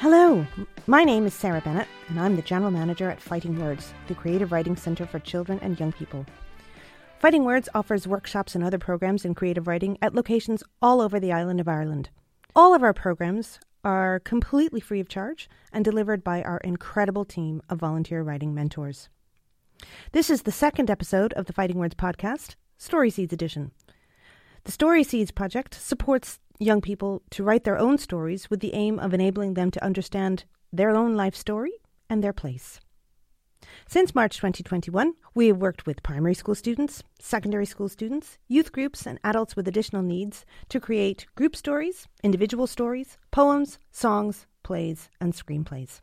Hello, my name is Sarah Bennett, and I'm the General Manager at Fighting Words, the creative writing centre for children and young people. Fighting Words offers workshops and other programs in creative writing at locations all over the island of Ireland. All of our programs are completely free of charge and delivered by our incredible team of volunteer writing mentors. This is the second episode of the Fighting Words podcast, Story Seeds Edition. The Story Seeds project supports young people to write their own stories with the aim of enabling them to understand their own life story and their place. Since March 2021, we have worked with primary school students, secondary school students, youth groups, and adults with additional needs to create group stories, individual stories, poems, songs, plays, and screenplays.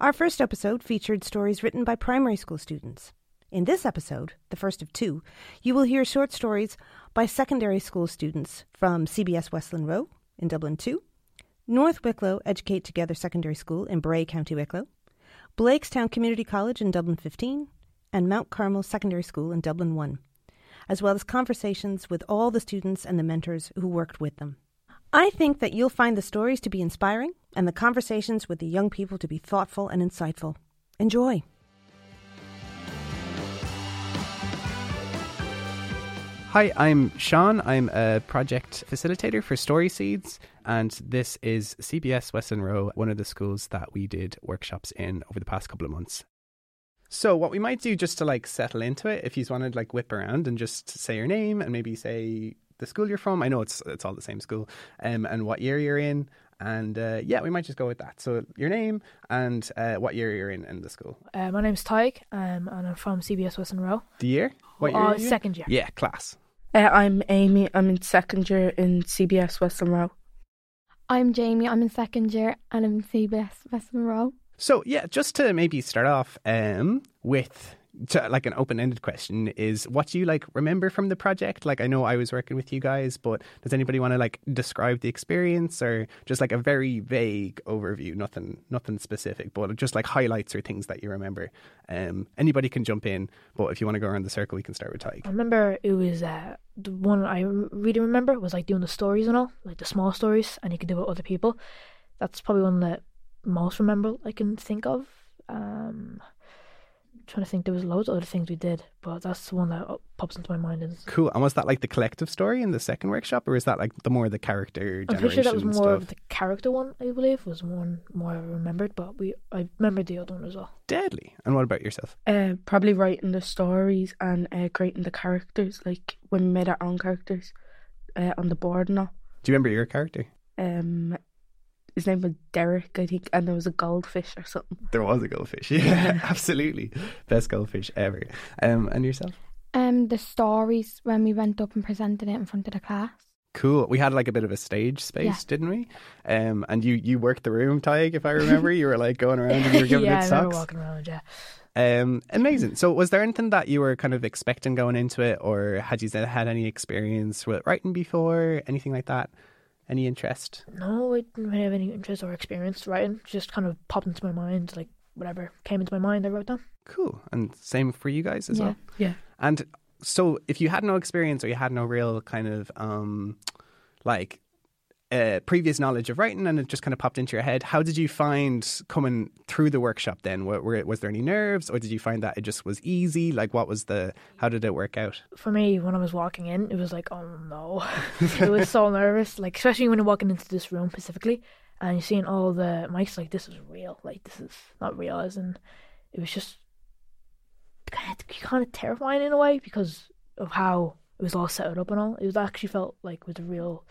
Our first episode featured stories written by primary school students. In this episode, the first of two, you will hear short stories by secondary school students from CBS Westland Row in Dublin 2, North Wicklow Educate Together Secondary School in Bray, County Wicklow, Blakestown Community College in Dublin 15, and Mount Carmel Secondary School in Dublin 1, as well as conversations with all the students and the mentors who worked with them. I think that you'll find the stories to be inspiring and the conversations with the young people to be thoughtful and insightful. Enjoy! Hi, I'm Sean. I'm a project facilitator for Story Seeds, and this is CBS Westland Row, one of the schools that we did workshops in over the past couple of months. So, what we might do just to like settle into it, if you just wanted like whip around and just say your name and maybe say the school you're from. I know it's it's all the same school, um, and what year you're in, and uh, yeah, we might just go with that. So, your name and uh, what year you're in in the school. Uh, my name's Tyke, um, and I'm from CBS Westland Row. The year? What year? Uh, you second year. Yeah, class. Uh, I'm Amy. I'm in second year in CBS Westland Row. I'm Jamie. I'm in second year and I'm in CBS Westland Row. So yeah, just to maybe start off um, with to, like an open-ended question is what do you like remember from the project? Like I know I was working with you guys, but does anybody want to like describe the experience or just like a very vague overview, nothing nothing specific, but just like highlights or things that you remember. Um, anybody can jump in, but if you want to go around the circle, we can start with Tyke. I remember it was uh, the one i really remember was like doing the stories and all, like the small stories, and you could do it with other people. That's probably one that most remember I can think of. Um, trying to think, there was loads of other things we did, but that's the one that uh, pops into my mind. Is Cool. And was that like the collective story in the second workshop, or is that like the more the character I'm pretty sure that was more stuff? of the character one. I believe was one more I remembered, but we I remember the other one as well. Deadly. And what about yourself? Uh, probably writing the stories and uh, creating the characters, like when we made our own characters uh, on the board and all. Do you remember your character? Um, his name was Derek, I think, and there was a goldfish or something. There was a goldfish. Yeah, absolutely. Best goldfish ever. Um, and yourself? Um, the stories when we went up and presented it in front of the class. Cool. We had like a bit of a stage space, Yeah. didn't we? Um, and you you worked the room, Tyg, if I remember. you were like going around and you were giving yeah, it I remember socks. walking around. Yeah. Um, amazing. So, was there anything that you were kind of expecting going into it, or had you had any experience with writing before, anything like that? Any interest? No, I didn't really have any interest or experience writing. Just kind of popped into my mind, like whatever came into my mind, I wrote down. Cool. And same for you guys as Yeah. well. Yeah. And so, if you had no experience or you had no real kind of um, like uh, previous knowledge of writing, and it just kind of popped into your head, how did you find coming through the workshop? Then, were, were, was there any nerves, or did you find that it just was easy? Like, what was the? How did it work out? For me, when I was walking in, it was like, oh no, it was so nervous. Like especially when you're walking into this room specifically, and you're seeing all the mics. Like this is real. Like this is not real. And it was just kind of, kind of terrifying in a way because of how it was all set up and all. It was actually felt like it was a real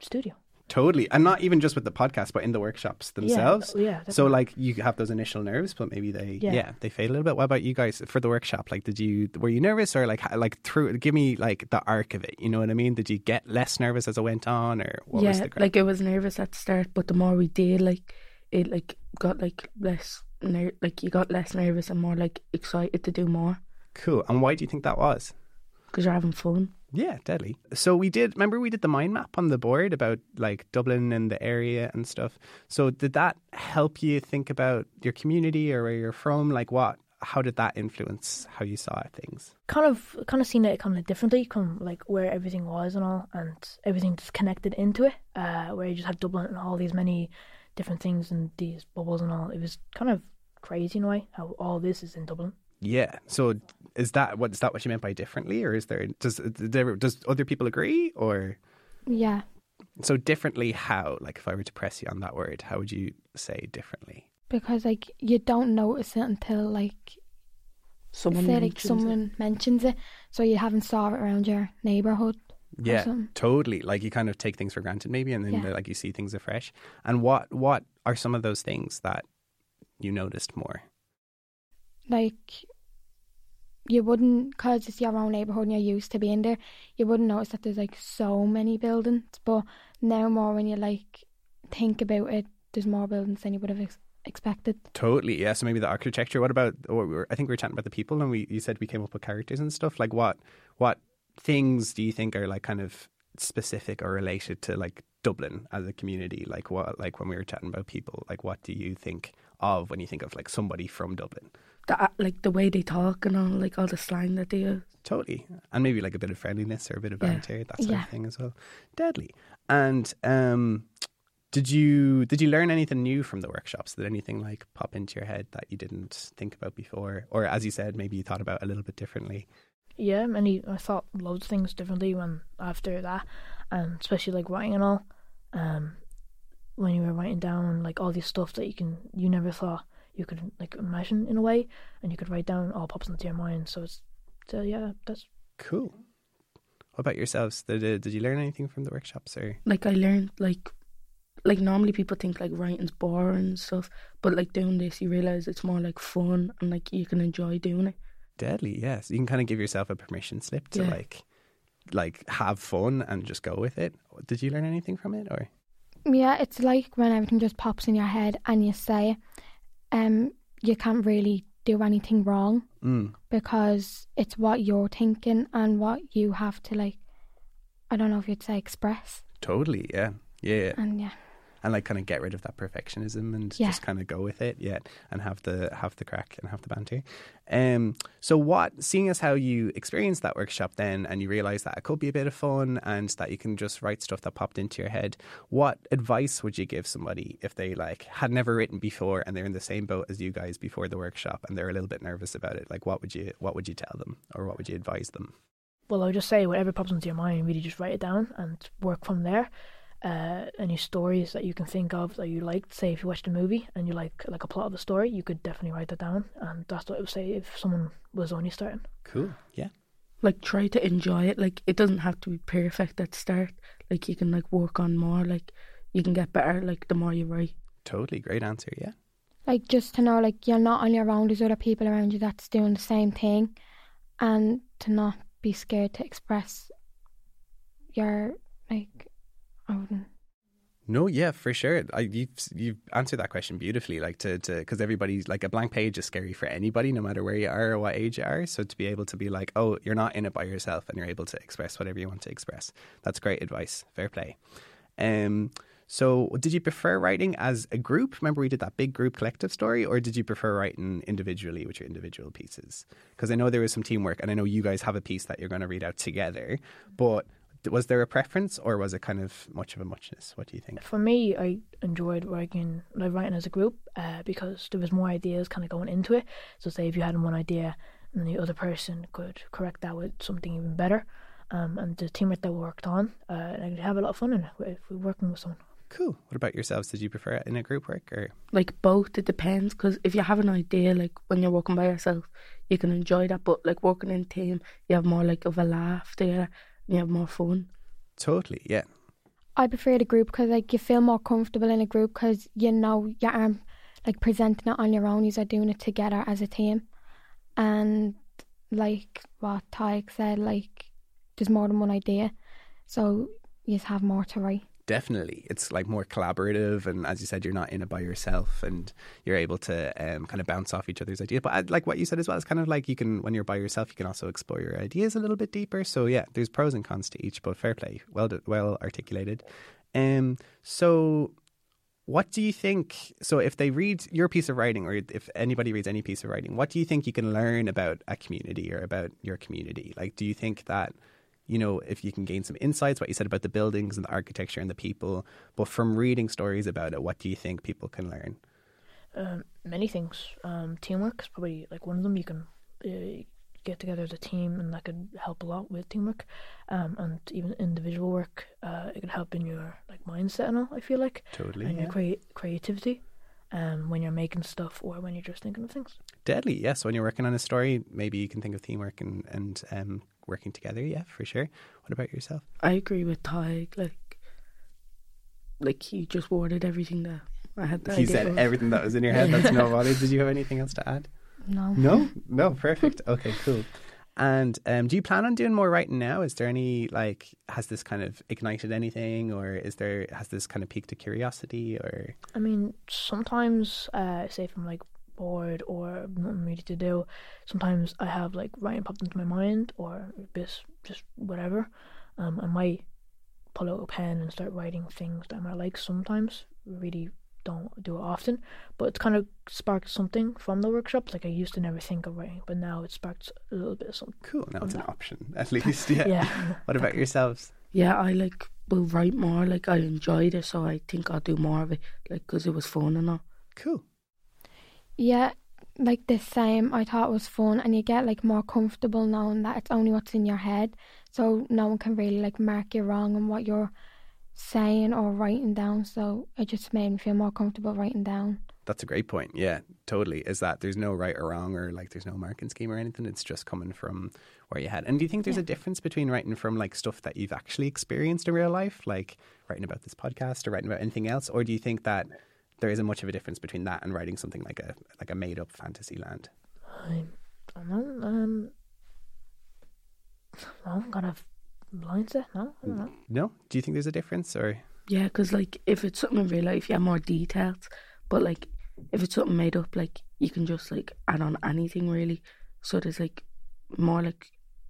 studio. Totally, and not even just with the podcast, but in the workshops themselves. Yeah, yeah. So like you have those initial nerves, but maybe they yeah. Yeah. they fade a little bit. What about you guys for the workshop? Like, did you were you nervous or like like through? Give me like the arc of it. You know what I mean? Did you get less nervous as it went on, or what was yeah, the? like it was nervous at the start, but the more we did, like it, like got like less, ner- like you got less nervous and more like excited to do more cool. And why do you think that was? because you're having fun. Yeah, deadly. So we did. Remember, we did the mind map on the board about like Dublin and the area and stuff. So did that help you think about your community or where you're from? Like, what? How did that influence how you saw things? kind of kind of seen it kind of differently from like where everything was and all and everything just connected into it uh where you just have dublin and all these many different things and these bubbles and all. It was kind of crazy in a way how all this is in Dublin. Yeah. So is that what is that what you meant by differently, or is there does there, does other people agree, or Yeah. so differently? How? Like, if I were to press you on that word, how would you say differently? Because like you don't notice it until like Someone say like mentions it. someone mentions it, so you haven't saw it around your neighbourhood. Yeah, totally. Like you kind of take things for granted, maybe, and then Yeah. like you see things afresh. And what what are some of those things that you noticed more? Like you wouldn't, cause it's your own neighbourhood and you're used to being there. You wouldn't notice that there's like so many buildings, but now more when you like think about it, there's more buildings than you would have ex- expected. Totally, yeah. So maybe the architecture. What about? Or we were, I think we were chatting about the people, and we you said we came up with characters and stuff. Like what what things do you think are like kind of specific or related to like Dublin as a community? Like what? Like when we were chatting about people, like what do you think of when you think of like somebody from Dublin? The, uh, like the way they talk and all, like all the slang that they use. Totally, and maybe like a bit of friendliness or a bit of Yeah. banter, that sort Yeah. of thing as well. Deadly. And um, did you did you learn anything new from the workshops? Did anything like pop into your head that you didn't think about before, or as you said, maybe you thought about a little bit differently? Yeah, many. I thought loads of things differently when after that, and especially like writing and all. Um, when you were writing down like all this stuff that you can you never thought you could like imagine in a way, and you could write down all pops into your mind. So it's so yeah, that's Cool. What about yourselves? Did uh, did you learn anything from the workshops, or Like I learned like like normally people think like writing's boring and stuff, but like doing this you realise it's more like fun and like you can enjoy doing it. deadly? Yes, you can kind of give yourself a permission slip to Yeah. like like have fun and just go with it. Did you learn anything from it, or Yeah, it's like when everything just pops in your head and you say, um, you can't really do anything wrong mm, because it's what you're thinking and what you have to like. I don't know if you'd say express, totally? Yeah, yeah. and yeah, and like kind of get rid of that perfectionism and Yeah. just kind of go with it, yeah, and have the have the crack and have the banter. Um, so what, seeing as how you experienced that workshop then, and you realised that it could be a bit of fun and that you can just write stuff that popped into your head, what advice would you give somebody if they like had never written before and they're in the same boat as you guys before the workshop and they're a little bit nervous about it? Like, what would you what would you tell them or what would you advise them? well. I would just say whatever pops into your mind, really just write it down and work from there. Uh, any stories that you can think of that you liked, say if you watched a movie and you like like a plot of a story, you could definitely write that down, and that's what I would say if someone was only starting. Cool, yeah. Like try to enjoy it. Like it doesn't have to be perfect at start. Like you can like work on more. Like you can get better. Like the more you write. Totally great answer, yeah. like just to know like you're not on your own. There's other people around you that's doing the same thing, and to not be scared to express your like. Wouldn't. No, yeah, for sure. I, you've you've answered that question beautifully. Like to to because everybody's like a blank page is scary for anybody, no matter where you are or what age you are. So to be able to be like, oh, you're not in it by yourself, and you're able to express whatever you want to express. That's great advice. Fair play. Um. So, did you prefer writing as a group? Remember, we did that big group collective story, or did you prefer writing individually with your individual pieces? Because I know there was some teamwork, and I know you guys have a piece that you're going to read out together. But was there a preference, or was it kind of much of a muchness? What do you think? For me, I enjoyed writing like writing as a group uh, because there was more ideas kind of going into it. So, say if you had one idea and the other person could correct that with something even better, um, and the teamwork that we worked on, uh, and I could have a lot of fun in it if we're working with someone. Cool. What about yourselves? Did you prefer it in a group work or? Like both. It depends. Because if you have an idea, like when you're working by yourself, you can enjoy that. But like working in team, you have more like of a laugh together. And you have more fun. Totally, yeah. I prefer the group because like you feel more comfortable in a group because you know you aren't like presenting it on your own. You are doing it together as a team, and like what Tyke said, like there's more than one idea, so you have more to write. Definitely. It's like more collaborative. And as you said, you're not in it by yourself and you're able to um, kind of bounce off each other's ideas. But I, like what you said as well, it's kind of like you can, when you're by yourself, you can also explore your ideas a little bit deeper. So yeah, there's pros and cons to each, but fair play. Well, well articulated. Um, so what do you think? So, if they read your piece of writing, or if anybody reads any piece of writing, what do you think you can learn about a community or about your community? Like, do you think that you know, if you can gain some insights, what you said about the buildings and the architecture and the people. But from reading stories about it, what do you think people can learn? Um, many things. Um, teamwork is probably like one of them. You can uh, get together as a team, and that could help a lot with teamwork. Um, and even individual work, uh, it can help in your like mindset and all. I feel like Totally. and yeah. your crea- creativity. Um, when you're making stuff or when you're just thinking of things. Deadly, yes. When you're working on a story, maybe you can think of teamwork and, and um, working together. Yeah, for sure. What about yourself? I agree with Ty. Like, like he just worded everything that I had. The you idea said of. everything that was in your head. That's no bother. Did you have anything else to add? No. No, no, perfect. Okay, cool. And um, do you plan on doing more writing now? Is there any like has this kind of ignited anything, or is there has this kind of piqued a curiosity, or I mean, sometimes, uh, say if I'm like bored or nothing really to do, sometimes I have like writing popped into my mind or just just whatever. Um, I might pull out a pen and start writing things that I might like. Sometimes, really don't do it often, but it's kind of sparked something from the workshops. Like I used to never think of writing, but now it sparked a little bit of something. cool? Now it's an option at least. Yeah. Yeah. What about yourselves? Yeah, I like will write more. Like I enjoyed it, so I think I'll do more of it. Like because it was fun and all. Cool. Yeah, like the same. I thought it was fun, and you get like more comfortable knowing that it's only what's in your head, so no one can really like mark you wrong on what you're saying or writing down. So it just made me feel more comfortable writing down. That's a great point. Yeah, totally. Is that there's no right or wrong or like there's no marking scheme or anything. It's just coming from where you had. And do you think there's a difference between writing from like stuff that you've actually experienced in real life, like writing about this podcast or writing about anything else, or do you think that there isn't much of a difference between that and writing something like a like a made up fantasy land? I don't know. Um, no, got a mindset. No, I don't know. No. Do you think there's a difference or? Yeah, because like if it's something in real life, you have more details. But like if it's something made up, like you can just like add on anything really. So there's like more like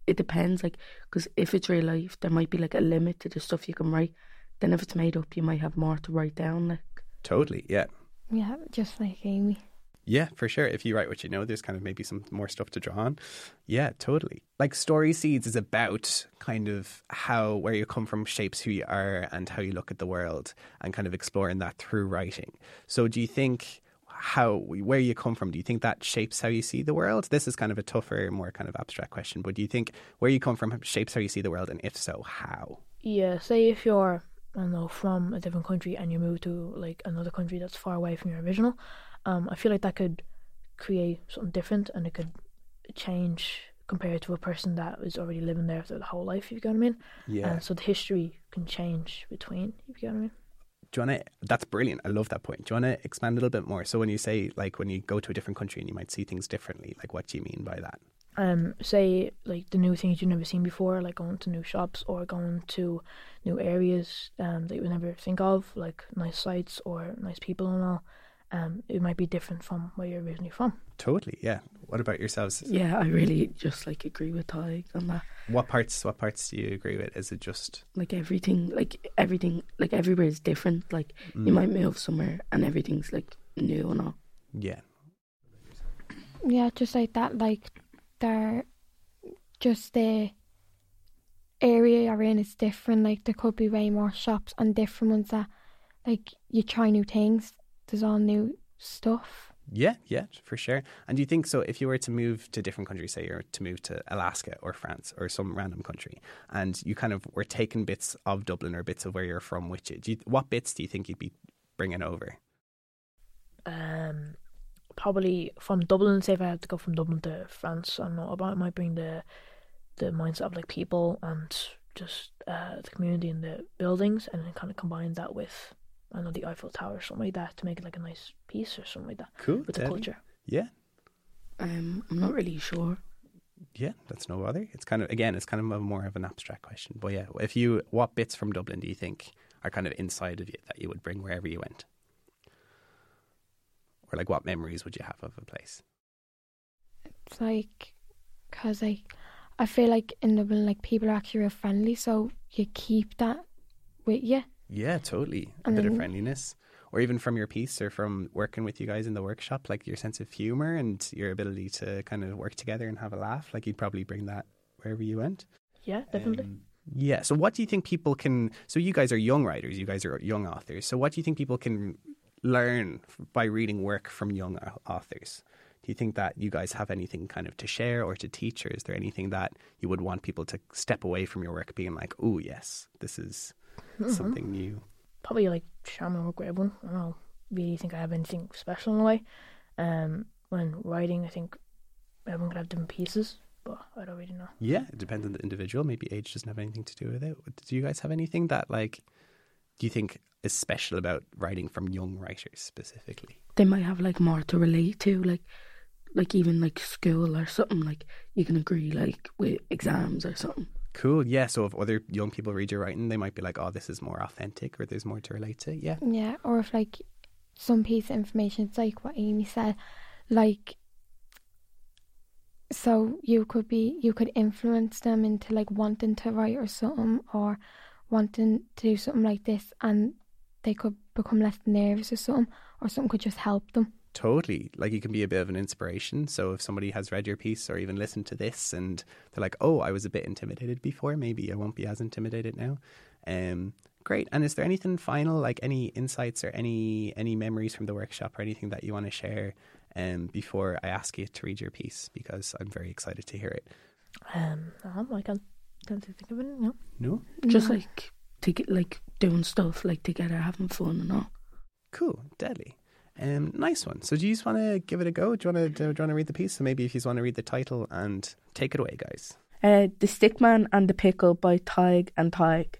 it depends. Like because if it's real life, there might be like a limit to the stuff you can write. Then if it's made up, you might have more to write down. Like Totally. Yeah. Yeah, just like Amy. Yeah, for sure. If you write what you know, there's kind of maybe some more stuff to draw on. Yeah, totally. Like Story Seeds is about kind of how where you come from shapes who you are and how you look at the world and kind of exploring that through writing. So do you think how where you come from do you think that shapes how you see the world this is kind of a tougher more kind of abstract question but do you think where you come from shapes how you see the world and if so how Yeah, say if you're I don't know from a different country and you move to like another country that's far away from your original, um, I feel like that could create something different and it could change compared to a person that is already living there for the whole life. If you get what I mean. yeah And so the history can change between. If you get what I mean. do you want to that's brilliant i love that point do you want to expand a little bit more so when you say like when you go to a different country and you might see things differently like what do you mean by that um, say like the new things you've never seen before, like going to new shops or going to new areas um, that you would never think of, like nice sights or nice people and all. Um, it might be different from where you're originally from. totally yeah what about yourselves yeah, I really just like agree with Ty on that. what parts what parts do you agree with is it just Like everything, like everything, like everywhere is different. Like you might move somewhere and everything's like new and all. yeah Yeah, just like that. Like they're just the area you're in is different. Like there could be way more shops and different ones that like you try new things. There's all new stuff. Yeah, yeah, for sure. And do you think so? If you were to move to different countries, say you're to move to Alaska or France or some random country, and you kind of were taking bits of Dublin or bits of where you're from which you, do you what bits do you think you'd be bringing over? Um, probably from Dublin. Say if I had to go from Dublin to France, I don't know. I might bring the the mindset of like people and just uh, the community and the buildings, and then kind of combine that with I know the Eiffel Tower or something like that to make it like a nice piece or something like that Cool. with the culture. Yeah, Um, I'm not really sure. yeah, that's no bother. It's kind of again, it's kind of a more of an abstract question. But yeah, if you, what bits from Dublin do you think are kind of inside of you that you would bring wherever you went, or like what memories would you have of a place? It's like, cause like I feel like in Dublin, like people are actually real friendly, so you keep that with you. Yeah, totally. A And bit of friendliness. Or even from your piece or from working with you guys in the workshop, like your sense of humour and your ability to kind of work together and have a laugh. Like you'd probably bring that wherever you went. Yeah, definitely. Um, Yeah. So, what do you think people can? So, you guys are young writers. You guys are young authors. So, what do you think people can learn by reading work from young authors? Do you think that you guys have anything kind of to share or to teach, or is there anything that you would want people to step away from your work being like, "Oh, yes, this is mm-hmm. something new"? Probably like share my work with everyone. I don't really think I have anything special in a way. Um, when writing, I think everyone can have different pieces but I don't really know. Yeah, it depends on the individual. Maybe age doesn't have anything to do with it. Do you guys have anything that like do you think is special about writing from young writers specifically? They might have like more to relate to, like like even like school or something. Like you can agree like with exams or something. Cool. Yeah. So if other young people read your writing, they might be like, "Oh, this is more authentic," or "There's more to relate to." Yeah. Yeah. Or if like some piece of information, it's like what Amy said, like so you could be you could influence them into like wanting to write or something or wanting to do something like this and they could become less nervous or something or something could just help them. Totally. Like you can be a bit of an inspiration. So if somebody has read your piece or even listened to this and they're like oh i was a bit intimidated before. Maybe i won't be as intimidated now. Um great. And is there anything final like any insights or any any memories from the workshop or anything that you want to share um, before I ask you to read your piece? Because I'm very excited to hear it. Um, I can't, can't think of it. No, no, just like to get like doing stuff like together, having fun and all. Cool, deadly. Um, nice one. So, do you just want to give it a go? Do you want to do you want to read the piece? So maybe if you just want to read the title and take it away, guys. Uh, the Stickman and the Pickle by Tig and Tig.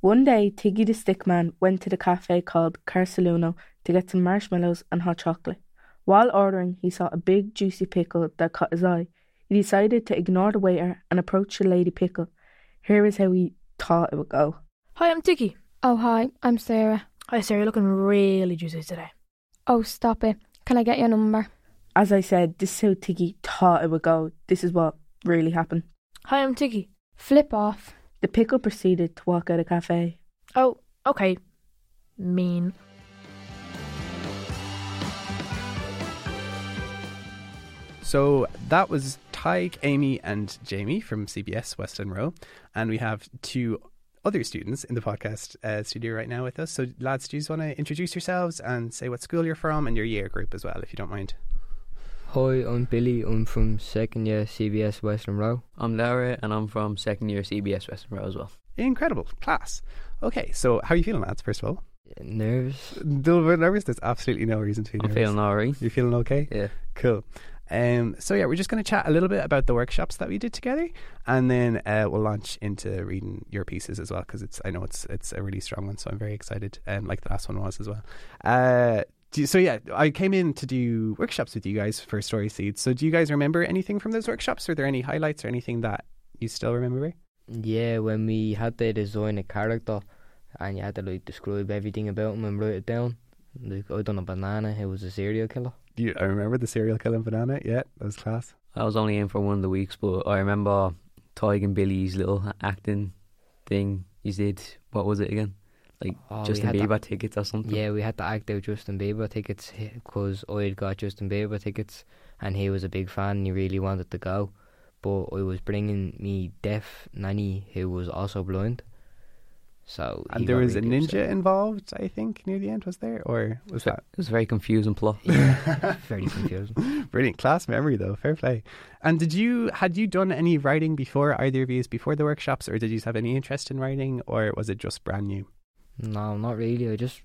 One day, Tiggy the Stickman went to the cafe called Carceluno to get some marshmallows and hot chocolate. While ordering, he saw a big, juicy pickle that caught his eye. He decided to ignore the waiter and approach the lady pickle. Here is how he thought it would go. Hi, I'm Tiki. Oh, hi, I'm Sarah. Hi, Sarah. You're looking really juicy today. Oh, stop it. Can I get your number? As I said, this is how Tiki thought it would go. This is what really happened. Hi, I'm Tiki. Flip off. The pickle proceeded to walk out of the cafe. Oh, okay. Mean. So that was Tig, Amy, and Jamie from CBS Westland Row. And we have two other students in the podcast uh, studio right now with us. So, lads, do you want to introduce yourselves and say what school you're from and your year group as well, if you don't mind? Hi, I'm Billy. I'm from second year CBS Westland Row. I'm Laura, and I'm from second year CBS Westland Row as well. Incredible. Class. Okay, so how are you feeling, lads, first of all? Nervous. A little bit nervous? There's absolutely no reason to be nervous. I'm nervous. feeling alright. You're feeling okay? Yeah. Cool. Um, so yeah, we're just going to chat a little bit about the workshops that we did together, and then uh, we'll launch into reading your pieces as well because it's I know it's it's a really strong one, so I'm very excited, um, like the last one was as well. Uh, you, so yeah, I came in to do workshops with you guys for Story Seeds. So do you guys remember anything from those workshops? Are there any highlights or anything that you still remember? Yeah, when we had to design a character, and you had to like describe everything about him and write it down. Like I done a banana, he was a serial killer. You, I remember the serial killing banana. Yeah, that was class. I was only in for one of the weeks, but I remember Tig and Billy's little acting thing. You did what was it again? Like oh, Justin Bieber to, tickets or something. Yeah, we had to act out Justin Bieber tickets because I had got Justin Bieber tickets, and he was a big fan. and He really wanted to go, but I was bringing me deaf nanny who was also blind. So and there was really a ninja involved, I think, near the end. Was there, or was that? It was very confusing plot. Yeah, very confusing. Brilliant class memory, though. Fair play. And did you had you done any writing before either of you before the workshops, or did you have any interest in writing, or was it just brand new? No, not really. I just,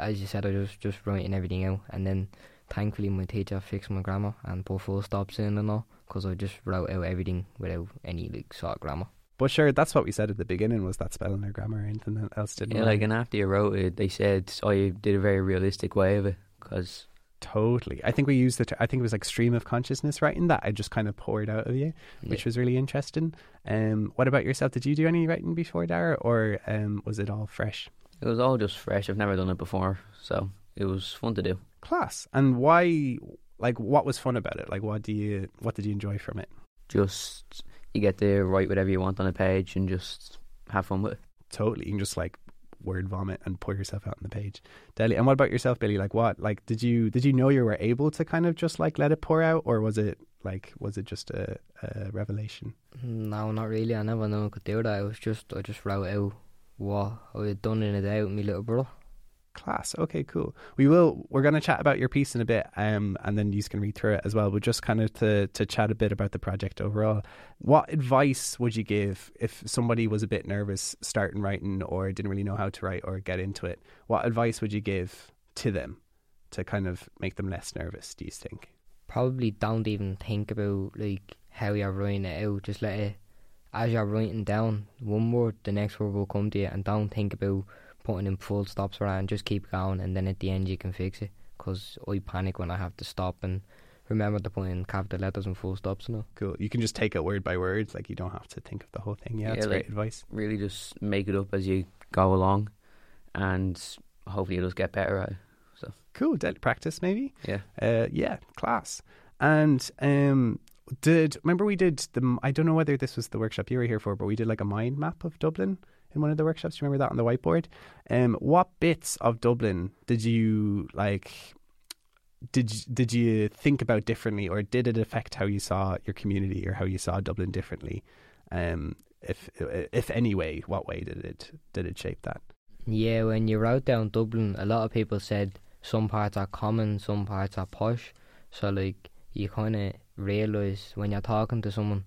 as you said, I was just writing everything out, and then thankfully my teacher fixed my grammar and put full stops in and all, because I just wrote out everything without any like sort of grammar. But sure, that's what we said at the beginning was that spelling or grammar or anything else didn't. Yeah, like and after you wrote it, they said I did a very realistic way of it because totally. I think we used it. I think it was like stream of consciousness writing that I just kind of poured out of you, which yeah. was really interesting. Um, what about yourself? Did you do any writing before, Dara, or um, was it all fresh? It was all just fresh. I've never done it before, so it was fun to do. Class. And why? Like, what was fun about it? Like, what do you? What did you enjoy from it? Just you get to write whatever you want on a page and just have fun with it. Totally. You can just like word vomit and pour yourself out on the page. Deadly. And what about yourself, Billy? Like what? Like did you did you know you were able to kind of just like let it pour out, or was it like was it just a, a revelation? Mm, no, not really. I never knew I could do that. I was just I just wrote out what I had done in a day with my little brother. Class. Okay, cool. We will. We're going to chat about your piece in a bit, um, and then you can read through it as well. But just kind of to to chat a bit about the project overall. What advice would you give if somebody was a bit nervous starting writing or didn't really know how to write or get into it? What advice would you give to them to kind of make them less nervous? Do you think? Probably don't even think about like how you're writing it out. Just let it as you're writing down one word, the next word will come to you, and don't think about putting in full stops around. Just keep going, and then at the end you can fix it. Because I panic when I have to stop and remember to put in capital letters and full stops. You Cool. You can just take it word by word. Like you don't have to think of the whole thing. Yeah, yeah that's like, great advice. Really, just make it up as you go along, and hopefully it'll just get better at it. So cool. Deadly practice, maybe. Yeah. Uh, yeah. Class. And um, did remember we did the I don't know whether this was the workshop you were here for, but we did like a mind map of Dublin in one of the workshops. Do you remember that on the whiteboard? Um, what bits of Dublin did you like? Did did you think about differently, or did it affect how you saw your community or how you saw Dublin differently? Um, if if any way, what way did it did it shape that? Yeah, when you wrote down Dublin, a lot of people said some parts are common, some parts are posh. So like you kind of realize when you're talking to someone,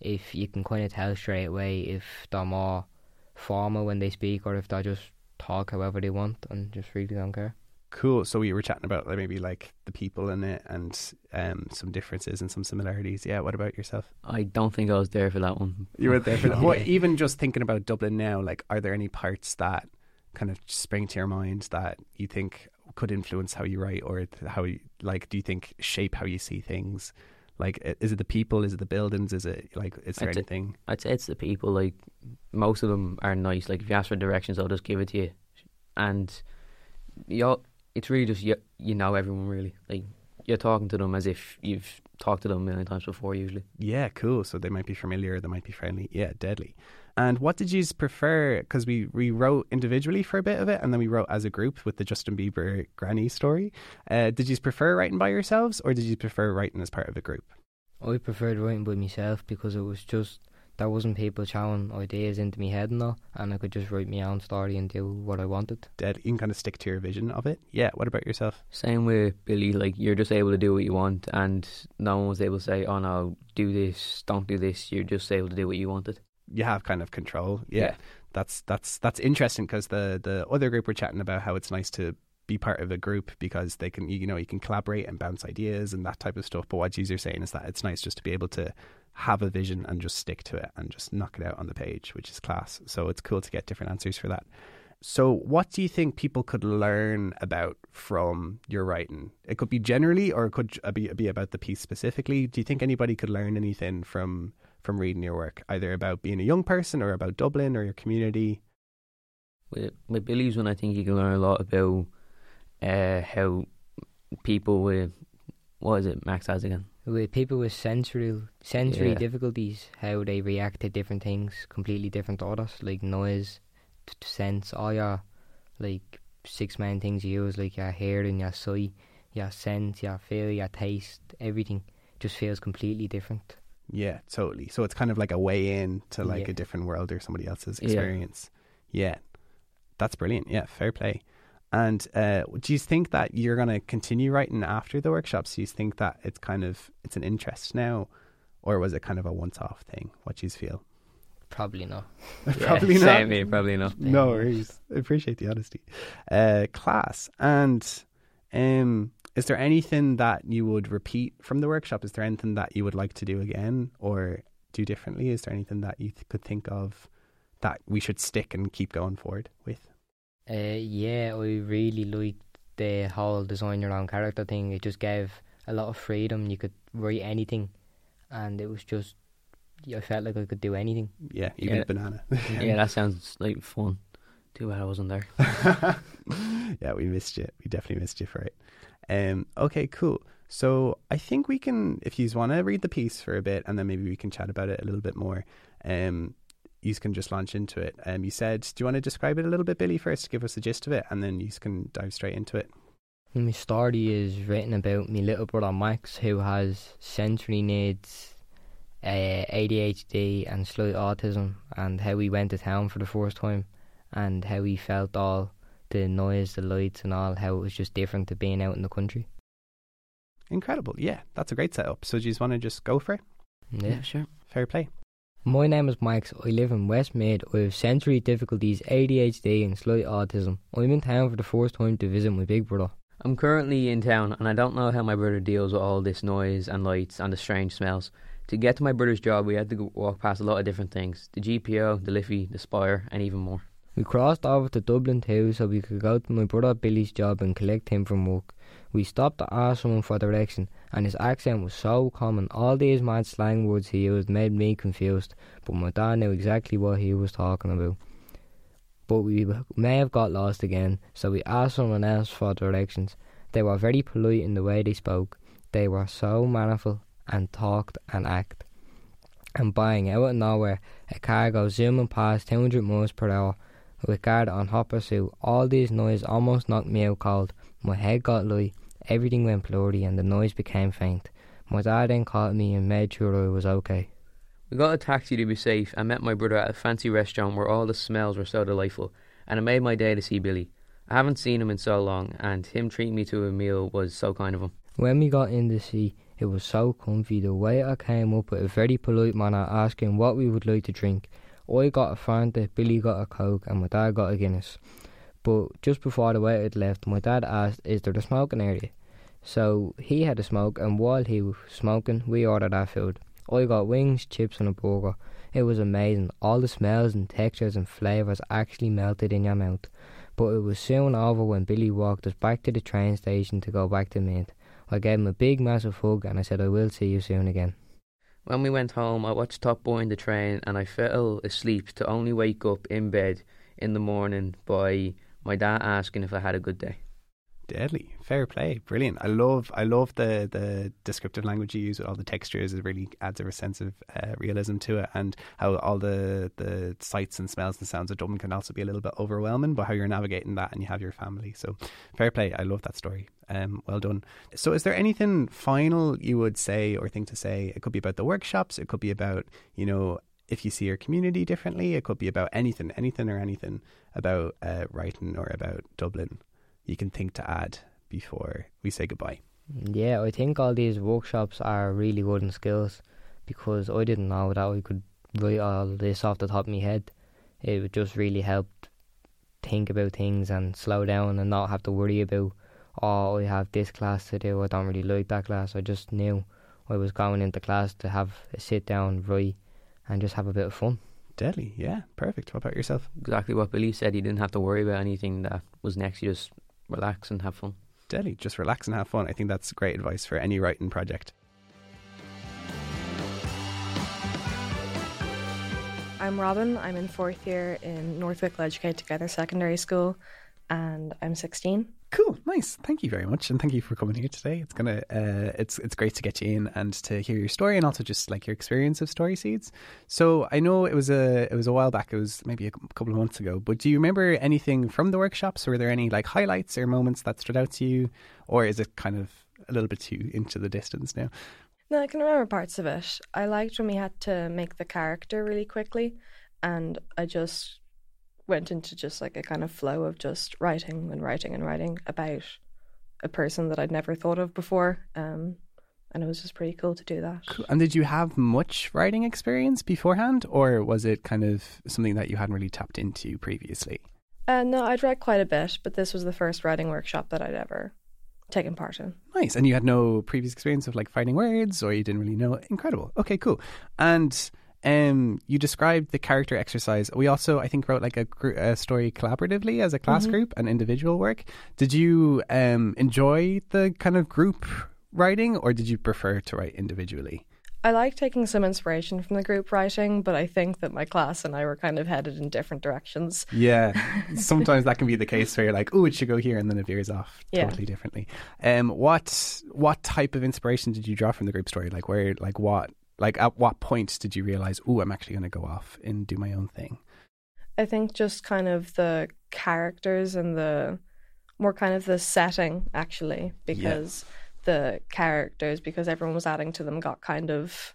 if you can kind of tell straight away if they're more formal when they speak or if they just talk however they want and just really don't care. Cool. So we were chatting about like, maybe like the people in it and um, some differences and some similarities. Yeah. What about yourself? I don't think I was there for that one. You were there for that. What, even just thinking about Dublin now, like, are there any parts that kind of spring to your mind that you think could influence how you write or how you like? Do you think shape how you see things? Like, is it the people? Is it the buildings? Is it like, is there I'd anything? Say, I'd say it's the people. Like, most of them are nice. Like, if you ask for directions, I'll just give it to you. And you it's really just you, you know everyone really. Like, you're talking to them as if you've talked to them a million times before, usually. Yeah, cool. So they might be familiar, they might be friendly. Yeah, deadly. And what did you prefer? Because we, we wrote individually for a bit of it, and then we wrote as a group with the Justin Bieber granny story. Uh, did you prefer writing by yourselves, or did you prefer writing as part of a group? I preferred writing by myself because it was just there wasn't people throwing ideas into my head and all, and I could just write my own story and do what I wanted. Dead, you can kind of stick to your vision of it. Yeah. What about yourself? Same with Billy. Like you're just able to do what you want, and no one was able to say, "Oh no, do this, don't do this." You're just able to do what you wanted you have kind of control. Yeah, yeah. that's that's that's interesting because the the other group were chatting about how it's nice to be part of a group because they can you know you can collaborate and bounce ideas and that type of stuff. But what you're saying is that it's nice just to be able to have a vision and just stick to it and just knock it out on the page, which is class. So it's cool to get different answers for that. So, what do you think people could learn about from your writing? It could be generally, or it could be be about the piece specifically. Do you think anybody could learn anything from from reading your work, either about being a young person or about Dublin or your community? With, with Billy's one, I think you can learn a lot about uh, how people with what is it Max has again? With people with sensory sensory yeah. difficulties, how they react to different things, completely different to others, like noise, t- sense, oh, all your like six main things you use, like your hearing, your sight, your sense, your feel, your taste, everything just feels completely different. Yeah, totally. So it's kind of like a way in to like yeah. a different world or somebody else's experience. Yeah. yeah. That's brilliant. Yeah, fair play. And uh, do you think that you're going to continue writing after the workshops? Do you think that it's kind of it's an interest now, or was it kind of a once-off thing? What do you feel? Probably not. probably yeah, not. Same here, probably not. No worries. I appreciate the honesty. Uh, class. And um, is there anything that you would repeat from the workshop? Is there anything that you would like to do again or do differently? Is there anything that you th- could think of that we should stick and keep going forward with? Uh, yeah, I really liked the whole design your own character thing. It just gave a lot of freedom. You could write anything, and it was just I felt like I could do anything. Yeah, even yeah. a banana. yeah, that sounds like fun. Too bad I wasn't there. yeah, we missed you. We definitely missed you for it. Um, okay, cool. So I think we can, if you want to read the piece for a bit, and then maybe we can chat about it a little bit more. Um, you can just launch into it. Um, you said, do you want to describe it a little bit, Billy, first, give us the gist of it, and then you can dive straight into it. My story is written about my little brother Max, who has sensory needs, uh, ADHD, and slight autism, and how he went to town for the first time, and how he felt all the noise, the lights, and all, how it was just different to being out in the country. Incredible. Yeah, that's a great setup. So, do you just want to just go for it? Yeah. sure. Fair play. My name is Max. I live in Westmeath. I have sensory difficulties, ADHD, and slight autism. I'm in town for the first time to visit my big brother. I'm currently in town and I don't know how my brother deals with all this noise and lights and the strange smells. To get to my brother's job, we had to walk past a lot of different things the GPO, the Liffey, the Spire, and even more. We crossed over to Dublin 2 so we could go to my brother Billy's job and collect him from work. We stopped to ask someone for direction, and his accent was so common. All these mad slang words he used made me confused, but my dad knew exactly what he was talking about. But we may have got lost again, so we asked someone else for directions. They were very polite in the way they spoke. They were so manful and talked and act. And buying out of nowhere, a car goes zooming past 200 miles per hour with guard on hot pursuit. All these noise almost knocked me out cold. My head got light, everything went blurry, and the noise became faint. My dad then caught me and made sure I was okay. We got a taxi to be safe and met my brother at a fancy restaurant where all the smells were so delightful, and it made my day to see Billy. I haven't seen him in so long, and him treating me to a meal was so kind of him. When we got in the sea, it was so comfy. The waiter came up with a very polite manner asking what we would like to drink. I got a Fanta, Billy got a Coke, and my dad got a Guinness. But just before the waiter left, my dad asked, Is there a smoking area? So he had a smoke, and while he was smoking, we ordered our food. I got wings, chips, and a burger. It was amazing. All the smells and textures and flavours actually melted in your mouth. But it was soon over when Billy walked us back to the train station to go back to Mint. I gave him a big massive hug and I said I will see you soon again. When we went home, I watched Top Boy in the train and I fell asleep to only wake up in bed in the morning by my dad asking if I had a good day. Deadly, fair play, brilliant. I love, I love the the descriptive language you use with all the textures. It really adds a sense of uh, realism to it, and how all the the sights and smells and sounds of Dublin can also be a little bit overwhelming. But how you're navigating that, and you have your family, so fair play. I love that story. Um, well done. So, is there anything final you would say or think to say? It could be about the workshops. It could be about you know if you see your community differently. It could be about anything, anything or anything about uh, writing or about Dublin you can think to add before we say goodbye? Yeah, I think all these workshops are really good in skills because I didn't know that I could write all this off the top of my head. It just really help think about things and slow down and not have to worry about, oh, I have this class to do, I don't really like that class. I just knew I was going into class to have a sit down, write, and just have a bit of fun. Deadly, yeah, perfect. What about yourself? Exactly what Billy said. He didn't have to worry about anything that was next. You just relax and have fun. Deadly, just relax and have fun. I think that's great advice for any writing project. I'm Robin. I'm in fourth year in Northwick Wicklow Educate Together Secondary School, and I'm 16. Cool, nice. Thank you very much, and thank you for coming here today. It's gonna, uh, it's it's great to get you in and to hear your story, and also just like your experience of Story Seeds. So I know it was a it was a while back. It was maybe a couple of months ago. But do you remember anything from the workshops? Were there any like highlights or moments that stood out to you, or is it kind of a little bit too into the distance now? No, I can remember parts of it. I liked when we had to make the character really quickly, and I just went into just like a kind of flow of just writing and writing and writing about a person that I'd never thought of before. Um, and it was just pretty cool to do that. Cool. And did you have much writing experience beforehand, or was it kind of something that you hadn't really tapped into previously? Uh, no, I'd read quite a bit, but this was the first writing workshop that I'd ever taken part in. Nice. And you had no previous experience of like finding words, or you didn't really know? Incredible. Okay, cool. And um, you described the character exercise. We also, I think, wrote like a, gr- a story collaboratively as a class Mhm. group and individual work. Did you um, enjoy the kind of group writing, or did you prefer to write individually? I like taking some inspiration from the group writing, but I think that my class and I were kind of headed in different directions. Yeah, sometimes that can be the case where you're like, "Oh, it should go here," and then it veers off Yeah. totally differently. Um, what what type of inspiration did you draw from the group story? Like, where, like, what Like, at what point did you realize, oh, I'm actually going to go off and do my own thing? I think just kind of the characters and the more kind of the setting actually because the characters because everyone was adding to them got kind of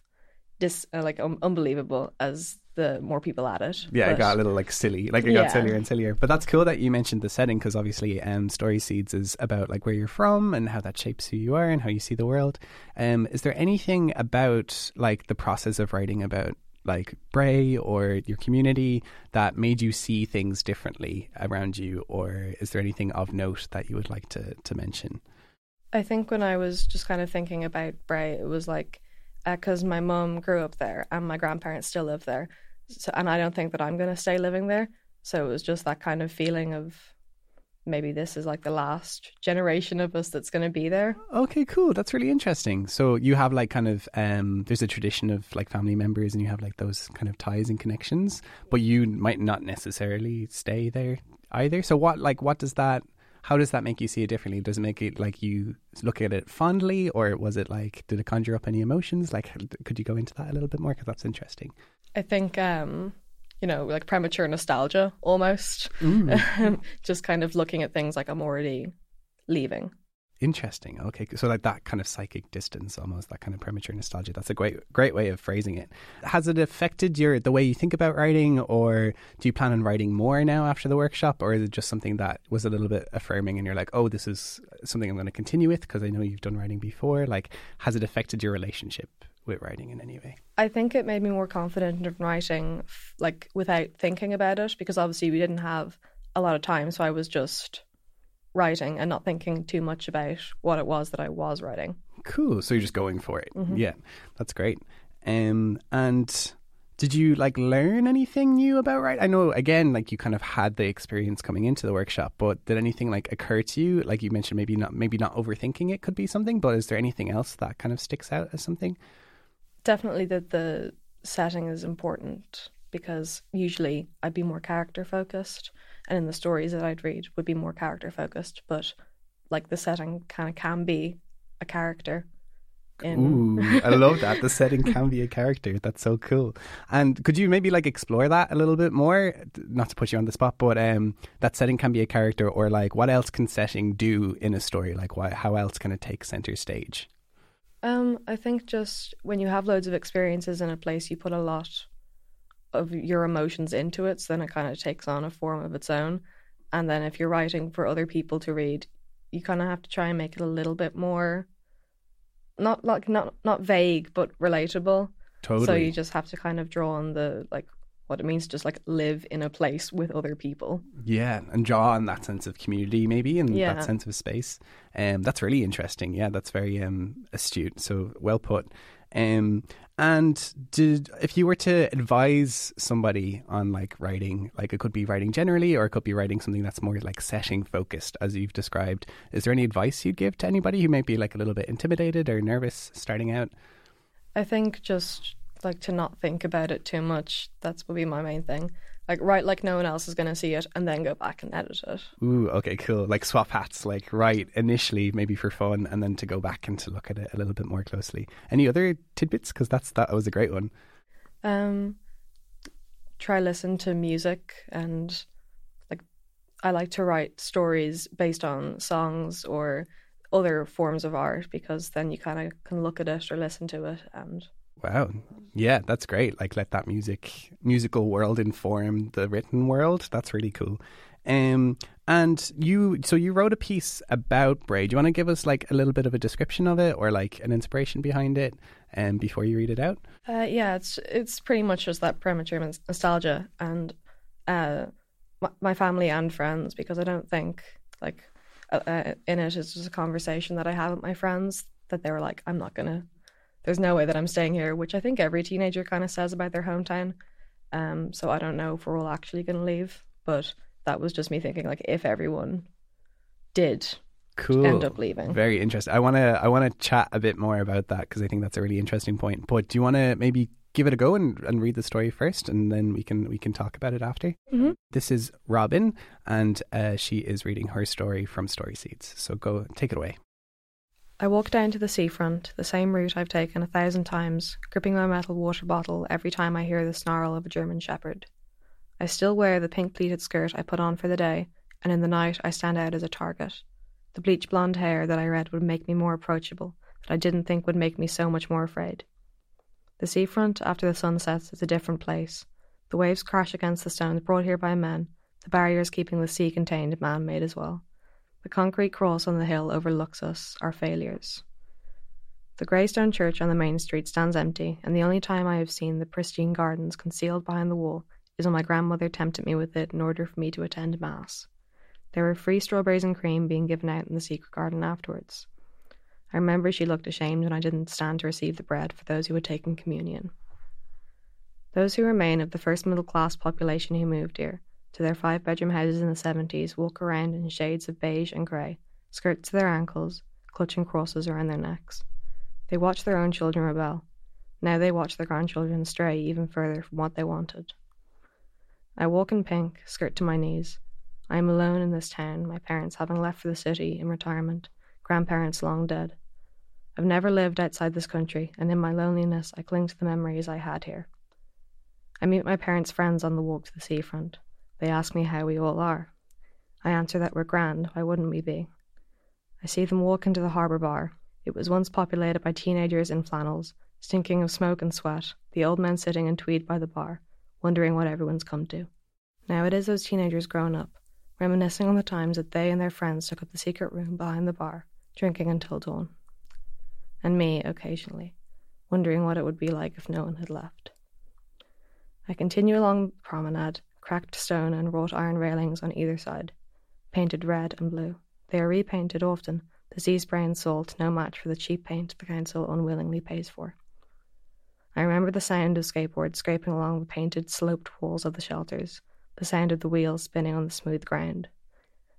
dis uh, like um, unbelievable as the more people at it. Yeah, it got a little like silly. Like it Yeah. got sillier and sillier. But that's cool that you mentioned the setting because obviously, um, Story Seeds is about like where you're from and how that shapes who you are and how you see the world. Um, is there anything about like the process of writing about like Bray or your community that made you see things differently around you, or is there anything of note that you would like to to mention? I think when I was just kind of thinking about Bray, it was like because my mum grew up there and my grandparents still live there, so and I don't think that I'm going to stay living there. So it was just that kind of feeling of maybe this is like the last generation of us that's going to be there. Okay, cool. That's really interesting. So you have like kind of um there's a tradition of like family members and you have like those kind of ties and connections, but you might not necessarily stay there either. So what like what does that how does that make you see it differently? Does it make it like you look at it fondly or was it like did it conjure up any emotions? Like could you go into that a little bit more cuz that's interesting. I think um you know like premature nostalgia almost, just kind of looking at things like I'm already leaving. Interesting. Okay, so like that kind of psychic distance, almost that kind of premature nostalgia. That's a great, great way of phrasing it. Has it affected your the way you think about writing, or do you plan on writing more now after the workshop, or is it just something that was a little bit affirming, and you're like, oh, this is something I'm going to continue with because I know you've done writing before. Like, has it affected your relationship with writing in any way? I think it made me more confident in writing, like without thinking about it, because obviously we didn't have a lot of time. So I was just writing and not thinking too much about what it was that I was writing. Cool. So you're just going for it. Yeah, that's great. Um, and did you like learn anything new about writing? I know again, like you kind of had the experience coming into the workshop, but did anything like occur to you? Like you mentioned, maybe not, maybe not overthinking it could be something, but is there anything else that kind of sticks out as something? Definitely that the setting is important because usually I'd be more character focused, and in the stories that I'd read would be more character focused. But like the setting kind of can be a character. In Ooh, I love that. The setting can be a character. That's so cool. And could you maybe like explore that a little bit more? Not to put you on the spot, but um, that setting can be a character, or like what else can setting do in a story? Like, why, how else can it take center stage? Um, I think just when you have loads of experiences in a place, you put a lot of your emotions into it, so then it kind of takes on a form of its own. And then if you're writing for other people to read, you kind of have to try and make it a little bit more not like not not vague but relatable. Totally. So you just have to kind of draw on the like what it means to just like live in a place with other people. Yeah, and draw on that sense of community, maybe, and Yeah. that sense of space. Um, that's really interesting. Yeah, that's very um, astute. So well put. Um, and did if you were to advise somebody on like writing, like it could be writing generally, or it could be writing something that's more like setting focused, as you've described. Is there any advice you'd give to anybody who might be like a little bit intimidated or nervous starting out? I think just like to not think about it too much. That's would be my main thing. Like write like no one else is going to see it, and then go back and edit it. Ooh, okay, cool. Like swap hats, like right initially maybe for fun, and then to go back and to look at it a little bit more closely. Any other tidbits? Because that's that was a great one. Um, try listen to music and like I like to write stories based on songs or other forms of art because then you kind of can look at it or listen to it and Wow, yeah, that's great. Like let that music musical world inform the written world. That's really cool. Um, and you, so you wrote a piece about Bray. Do you want to give us like a little bit of a description of it, or like an inspiration behind it, um, before you read it out? Uh, yeah, it's it's pretty much just that premature nostalgia and uh, my, family and friends because I don't think like uh, uh, in it is just a conversation that I have with my friends that they were like, I'm not gonna. There's no way that I'm staying here, which I think every teenager kind of says about their hometown. Um, so I don't know if we're all actually gonna leave, but that was just me thinking like if everyone did Cool. end up leaving. Very interesting. I want to I want to chat a bit more about that because I think that's a really interesting point. But do you want to maybe give it a go and, and read the story first, and then we can we can talk about it after? Mhm. This is Robin, and uh, she is reading her story from Story Seeds. So go take it away. I walk down to the seafront, the same route I've taken a thousand times, gripping my metal water bottle every time I hear the snarl of a German shepherd. I still wear the pink pleated skirt I put on for the day, and in the night I stand out as a target. The bleach blonde hair that I read would make me more approachable, that I didn't think would make me so much more afraid. The seafront after the sun sets is a different place. The waves crash against the stones brought here by men, the barriers keeping the sea contained man made as well. The concrete cross on the hill overlooks us, our failures. The grey stone church on the main street stands empty, and the only time I have seen the pristine gardens concealed behind the wall is when my grandmother tempted me with it in order for me to attend Mass. There were free strawberries and cream being given out in the secret garden afterwards. I remember she looked ashamed when I didn't stand to receive the bread for those who had taken communion. Those who remain of the first middle class population who moved here to their five bedroom houses in the 70s walk around in shades of beige and grey, skirts to their ankles, clutching crosses around their necks. They watch their own children rebel. Now they watch their grandchildren stray even further from what they wanted. I walk in pink, skirt to my knees. I am alone in this town, my parents having left for the city in retirement, grandparents long dead. I've never lived outside this country, and in my loneliness I cling to the memories I had here. I meet my parents' friends on the walk to the seafront. They ask me how we all are. I answer that we're grand, why wouldn't we be? I see them walk into the harbour bar. It was once populated by teenagers in flannels, stinking of smoke and sweat, the old men sitting in tweed by the bar, wondering what everyone's come to. Now it is those teenagers grown up, reminiscing on the times that they and their friends took up the secret room behind the bar, drinking until dawn. And me, occasionally, wondering what it would be like if no one had left. I continue along the promenade, cracked stone and wrought iron railings on either side, painted red and blue. They are repainted often, the sea spray and salt no match for the cheap paint the council unwillingly pays for. I remember the sound of skateboards scraping along the painted, sloped walls of the shelters, the sound of the wheels spinning on the smooth ground.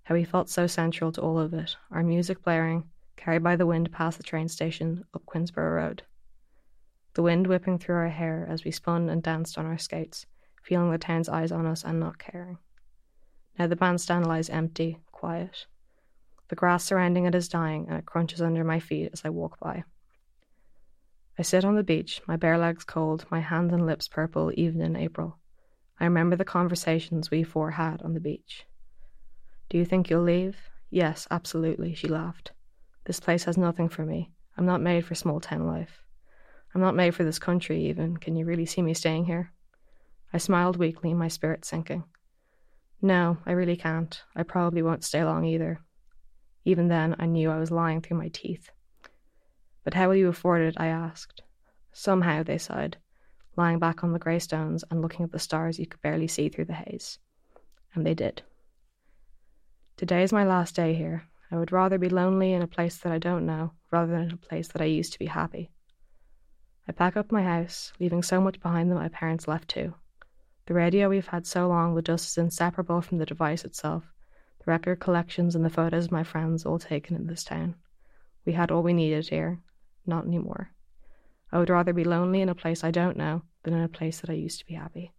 How we felt so central to all of it, our music blaring, carried by the wind past the train station up Quinsborough Road. The wind whipping through our hair as we spun and danced on our skates, feeling the town's eyes on us and not caring. Now the bandstand lies empty, quiet. The grass surrounding it is dying, and it crunches under my feet as I walk by. I sit on the beach, my bare legs cold, my hands and lips purple, even in April. I remember the conversations we four had on the beach. Do you think you'll leave? Yes, absolutely, she laughed. This place has nothing for me. I'm not made for small town life. I'm not made for this country, even. Can you really see me staying here? I smiled weakly, my spirit sinking. No, I really can't. I probably won't stay long either. Even then, I knew I was lying through my teeth. But how will you afford it? I asked. Somehow, they sighed, lying back on the grey stones and looking at the stars you could barely see through the haze. And they did. Today is my last day here. I would rather be lonely in a place that I don't know rather than in a place that I used to be happy. I pack up my house, leaving so much behind that my parents left too. The radio we've had so long was just is inseparable from the device itself, the record collections and the photos of my friends all taken in this town. We had all we needed here, not anymore. I would rather be lonely in a place I don't know than in a place that I used to be happy.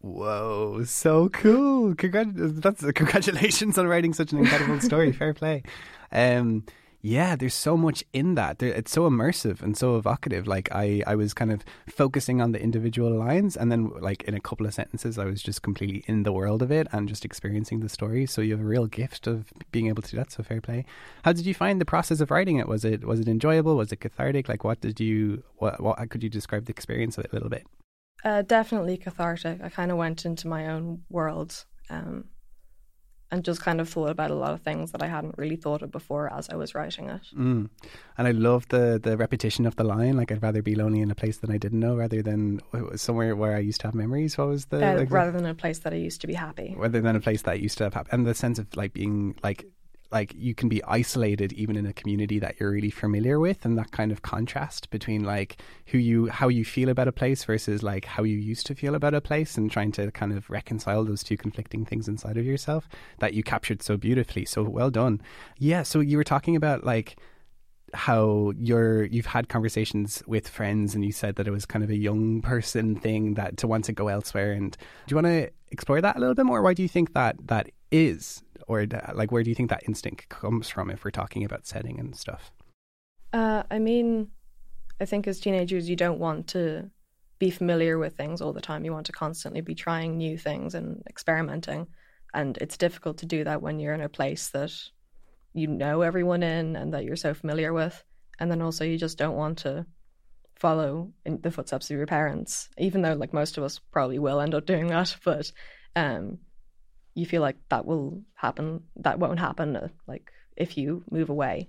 Whoa, so cool! Congrat- that's congratulations on writing such an incredible story. Fair play. Um, yeah, there's so much in that. It's so immersive and so evocative. Like I, I was kind of focusing on the individual lines, and then like in a couple of sentences, I was just completely in the world of it and just experiencing the story. So you have a real gift of being able to do that. So fair play. How did you find the process of writing it? Was it was it enjoyable? Was it cathartic? Like what did you what what could you describe the experience of it a little bit? Uh, definitely cathartic. I kind of went into my own world. Um, and just kind of thought about a lot of things that I hadn't really thought of before as I was writing it. Mm. And I love the the repetition of the line. Like I'd rather be lonely in a place that I didn't know rather than somewhere where I used to have memories. What was the uh, rather than a place that I used to be happy. Rather than a place that I used to have happy. and the sense of like being like like you can be isolated even in a community that you're really familiar with and that kind of contrast between like who you how you feel about a place versus like how you used to feel about a place and trying to kind of reconcile those two conflicting things inside of yourself that you captured so beautifully. So well done. Yeah so you were talking about like how you're you've had conversations with friends and you said that it was kind of a young person thing that to want to go elsewhere and do you want to explore that a little bit more? Why do you think that that is or like where do you think that instinct comes from if we're talking about setting and stuff Uh, I mean, I think as teenagers, you don't want to be familiar with things all the time. You want to constantly be trying new things and experimenting. And it's difficult to do that when you're in a place that you know everyone in and that you're so familiar with. And then also, you just don't want to follow in the footsteps of your parents, even though, like, most of us probably will end up doing that. But um, you feel like that will happen, that won't happen, uh, like, if you move away.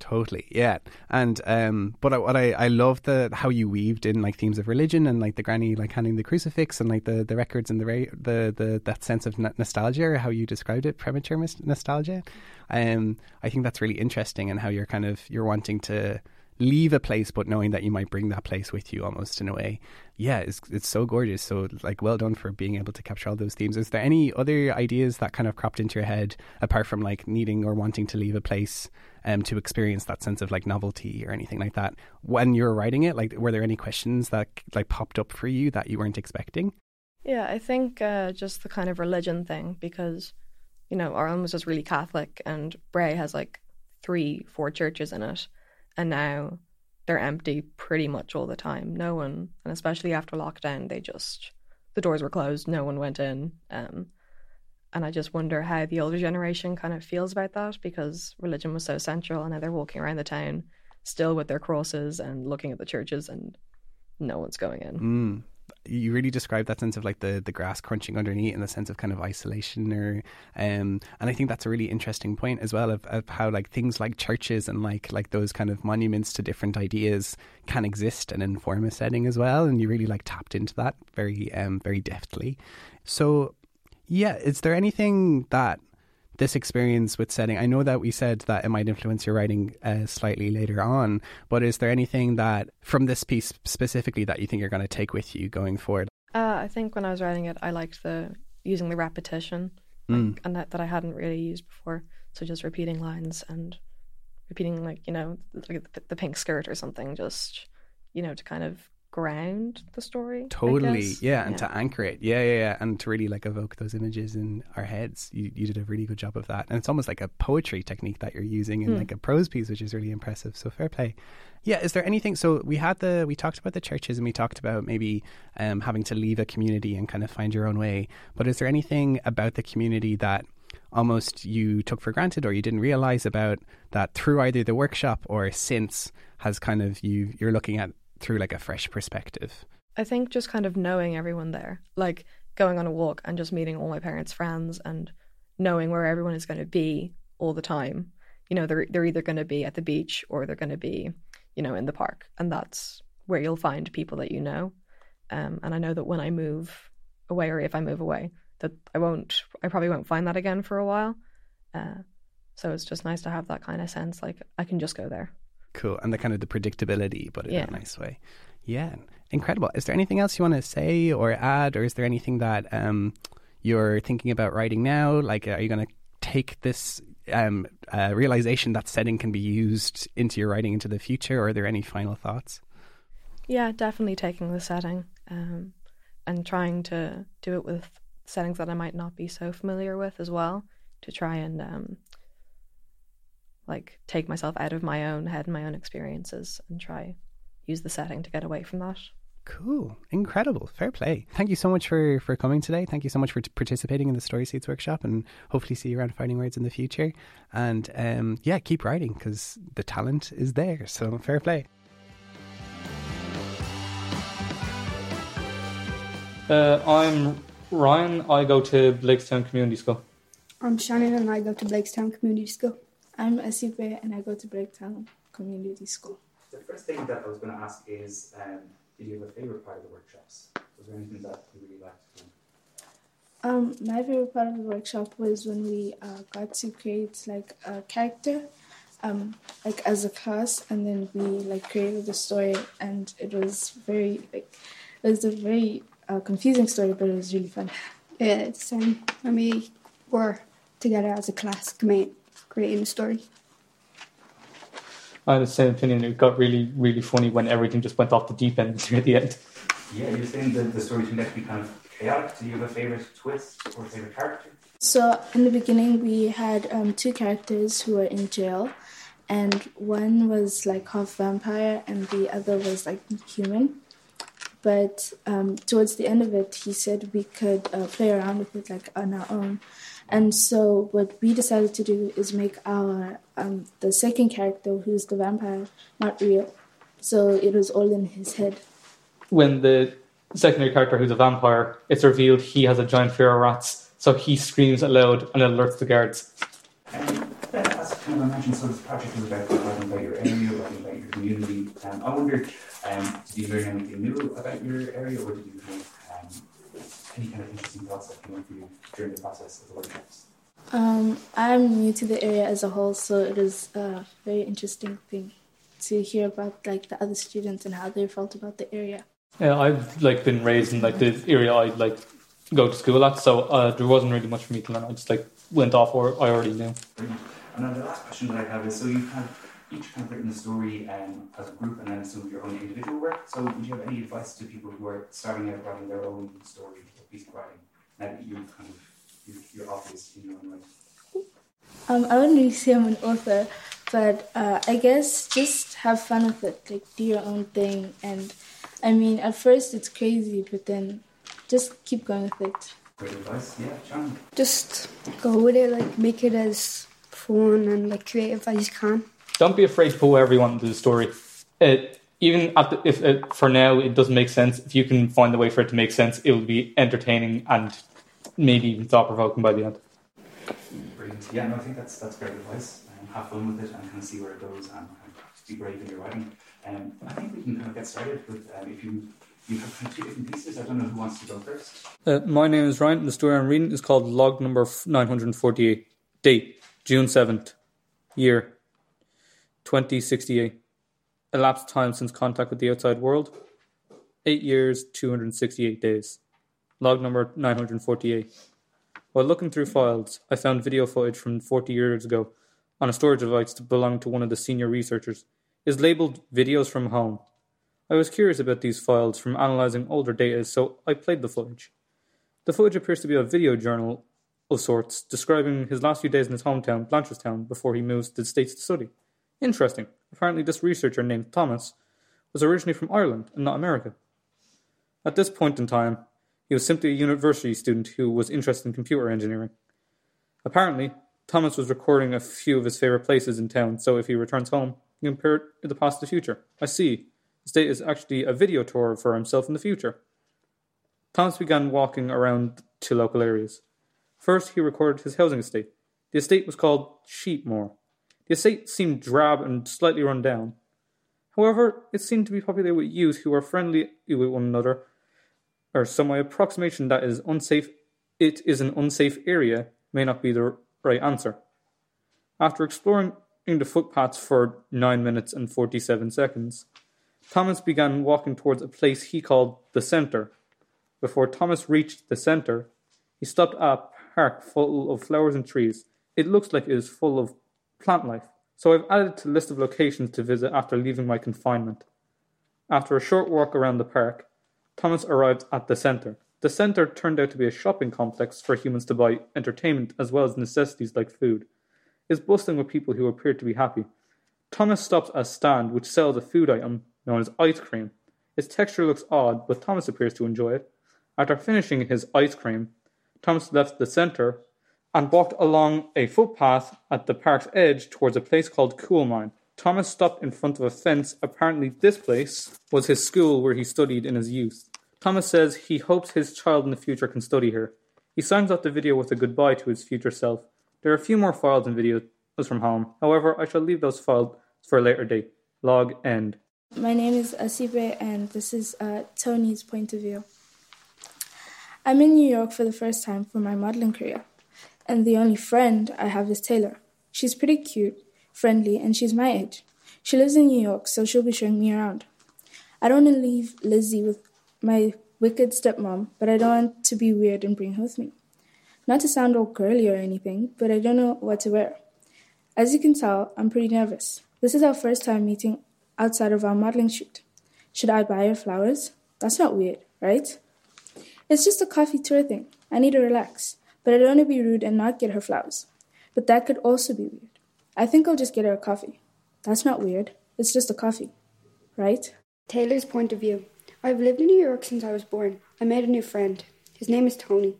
Totally, yeah, and um, but I, what I I love the how you weaved in like themes of religion and like the granny like handing the crucifix and like the, the records and the the the that sense of nostalgia or how you described it premature nostalgia. Um, I think that's really interesting and how you're kind of you're wanting to leave a place but knowing that you might bring that place with you almost in a way. Yeah it's it's so gorgeous. So like well done for being able to capture all those themes. Is there any other ideas that kind of cropped into your head apart from like needing or wanting to leave a place um to experience that sense of like novelty or anything like that when you were writing it? Like were there any questions that like popped up for you that you weren't expecting? Yeah i think uh, just the kind of religion thing because you know ireland was just really catholic and bray has like three four churches in it and now they're empty pretty much all the time. No one, and especially after lockdown, they just the doors were closed. No one went in. Um, and I just wonder how the older generation kind of feels about that because religion was so central, and now they're walking around the town still with their crosses and looking at the churches, and no one's going in. Mm you really describe that sense of like the the grass crunching underneath and the sense of kind of isolation or um and I think that's a really interesting point as well of, of how like things like churches and like like those kind of monuments to different ideas can exist and inform a setting as well and you really like tapped into that very um very deftly. So yeah is there anything that this experience with setting? I know that we said that it might influence your writing uh, slightly later on, but is there anything that from this piece specifically that you think you're going to take with you going forward? Uh, I think when I was writing it, I liked the using the repetition, mm. and that, that I hadn't really used before. So just repeating lines and repeating like you know like the, the pink skirt or something, just you know to kind of ground the story. Totally, yeah, and yeah. to anchor it, yeah, yeah, yeah, and to really like evoke those images in our heads. You you did a really good job of that, and it's almost like a poetry technique that you're using in hmm. like a prose piece, which is really impressive. So fair play. Yeah, is there anything? So we had the we talked about the churches, and we talked about maybe um, having to leave a community and kind of find your own way. But is there anything about the community that almost you took for granted or you didn't realize about that through either the workshop or since has kind of you you're looking at through like a fresh perspective? I think just kind of knowing everyone there, like going on a walk and just meeting all my parents' friends and knowing where everyone is going to be all the time. You know, they're they're either going to be at the beach or they're going to be, you know, in the park, and that's where you'll find people that you know. Um, and I know that when I move away, or if I move away, that I won't, I probably won't find that again for a while. Uh, so it's just nice to have that kind of sense, like I can just go there. Cool. And the kind of the predictability, but in yeah. a nice way. Yeah. Incredible. Is there anything else you want to say or add, or is there anything that um, you're thinking about writing now? Like, are you going to take this um, uh, realization that setting can be used into your writing into the future, or are there any final thoughts? Yeah, definitely taking the setting um, and trying to do it with settings that I might not be so familiar with as well to try and um, like take myself out of my own head and my own experiences and try use the setting to get away from that. Cool. Incredible. Fair play. Thank you so much for, for coming today. Thank you so much for t- participating in the Story Seeds workshop and hopefully see you around Fighting Words in the future. And um, yeah, keep writing because the talent is there. So fair play. Uh, I'm Ryan. I go to Blakestown Community School. I'm Shannon and I go to Blakestown Community School. I'm Asipe and I go to Blakestown Community School. The first thing that I was going to ask is um, did you have a favourite part of the workshops? Was there anything that you really liked? Um, my favorite part of the workshop was when we uh, got to create like a character, um, like as a class, and then we like created the story, and it was very like it was a very uh, confusing story, but it was really fun. Yeah, it's um, when we were together as a class, mate creating a story. I had the same opinion. It got really, really funny when everything just went off the deep end near the end. Yeah, you're saying that the story turned out to be kind of chaotic. Do you have a favourite twist or favourite character? So in the beginning, we had um, two characters who were in jail, and one was like half vampire and the other was like human. But um, towards the end of it, he said we could uh, play around with it like on our own. And so what we decided to do is make our um, the second character, who's the vampire, not real. So it was all in his head. When the secondary character, who's a vampire, it's revealed he has a giant fear of rats, so he screams aloud and alerts the guards. Um, as kind of I mentioned, so this project is about writing about your area, about your community. Um, I wondered, um, did you learn anything new about your area, or did you have any kind of interesting thoughts that came up for you during the process of the workshops? Um, I'm new to the area as a whole, so it is a very interesting thing to hear about like the other students and how they felt about the area. Yeah, I've like been raised in like the area I like go to school at, so uh, there wasn't really much for me to learn. I just like went off what I already knew. And then the last question that I have is: so you've had each kind of written a story um, as a group, and then some of your own individual work. So would you have any advice to people who are starting out writing their own story or piece of writing? Now that you've kind of you're, you're obvious in your own right. Um, I wouldn't really say I'm an author, but uh, I guess just have fun with it. Like do your own thing, and I mean, at first it's crazy, but then just keep going with it. Great advice, yeah, John. Just go with it, like make it as fun and like creative as you can. Don't be afraid to pull everyone into the story. It, even at the, if it, for now it doesn't make sense, if you can find a way for it to make sense, it will be entertaining and maybe even thought provoking by the end. Brilliant. Yeah, no, I think that's that's great advice. Um, have fun with it and kind of see where it goes and, and be brave in your writing. Um, I think we can kind of get started with um, if you you have kind of two different pieces. I don't know who wants to go first. Uh, my name is Ryan. and The story I'm reading is called Log Number 948. Date June 7th. Year 2068. Elapsed time since contact with the outside world 8 years, 268 days. Log number 948. While looking through files, I found video footage from 40 years ago on a storage device that belonged to one of the senior researchers. Is labeled Videos from Home. I was curious about these files from analyzing older data, so I played the footage. The footage appears to be a video journal of sorts, describing his last few days in his hometown, Blanchardstown, before he moves to the States to study. Interesting. Apparently, this researcher named Thomas was originally from Ireland and not America. At this point in time, he was simply a university student who was interested in computer engineering. Apparently, Thomas was recording a few of his favorite places in town, so if he returns home, he can compare it to the past and the future. I see. The state is actually a video tour for himself in the future. Thomas began walking around to local areas. First, he recorded his housing estate. The estate was called Sheepmoor. The estate seemed drab and slightly run down. However, it seemed to be populated with youth who were friendly with one another, or some approximation that is unsafe it is an unsafe area may not be the right answer. After exploring the footpaths for nine minutes and forty seven seconds, Thomas began walking towards a place he called the centre. Before Thomas reached the centre, he stopped at a park full of flowers and trees. It looks like it is full of plant life, so I've added it to the list of locations to visit after leaving my confinement. After a short walk around the park, Thomas arrived at the centre. The centre turned out to be a shopping complex for humans to buy entertainment as well as necessities like food. It's bustling with people who appear to be happy. Thomas stops at a stand which sells a food item known as ice cream. Its texture looks odd, but Thomas appears to enjoy it. After finishing his ice cream, Thomas left the centre and walked along a footpath at the park's edge towards a place called Coolmine. Thomas stopped in front of a fence. Apparently, this place was his school where he studied in his youth. Thomas says he hopes his child in the future can study here. He signs off the video with a goodbye to his future self. There are a few more files and videos from home. However, I shall leave those files for a later date. Log end. My name is Asibe, and this is uh, Tony's point of view. I'm in New York for the first time for my modeling career, and the only friend I have is Taylor. She's pretty cute, friendly, and she's my age. She lives in New York, so she'll be showing me around. I don't want to leave Lizzie with my wicked stepmom, but I don't want to be weird and bring her with me. Not to sound all girly or anything, but I don't know what to wear. As you can tell, I'm pretty nervous. This is our first time meeting outside of our modeling shoot. Should I buy her flowers? That's not weird, right? It's just a coffee tour thing. I need to relax, but I'd only be rude and not get her flowers. But that could also be weird. I think I'll just get her a coffee. That's not weird. It's just a coffee, right? Taylor's point of view. I've lived in New York since I was born. I made a new friend. His name is Tony.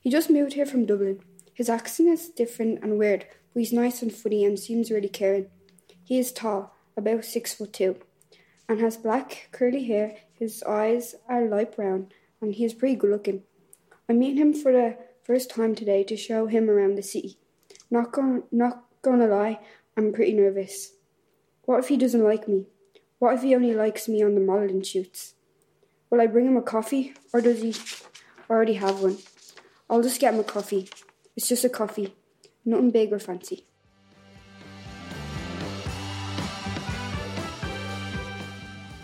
He just moved here from Dublin. His accent is different and weird, but he's nice and funny and seems really caring. He is tall, about six foot two, and has black curly hair. His eyes are light brown, and he is pretty good looking. I'm meeting him for the first time today to show him around the city. Not going, not gonna lie, I'm pretty nervous. What if he doesn't like me? What if he only likes me on the modelling shoots? Will I bring him a coffee, or does he already have one? I'll just get him a coffee. It's just a coffee, nothing big or fancy.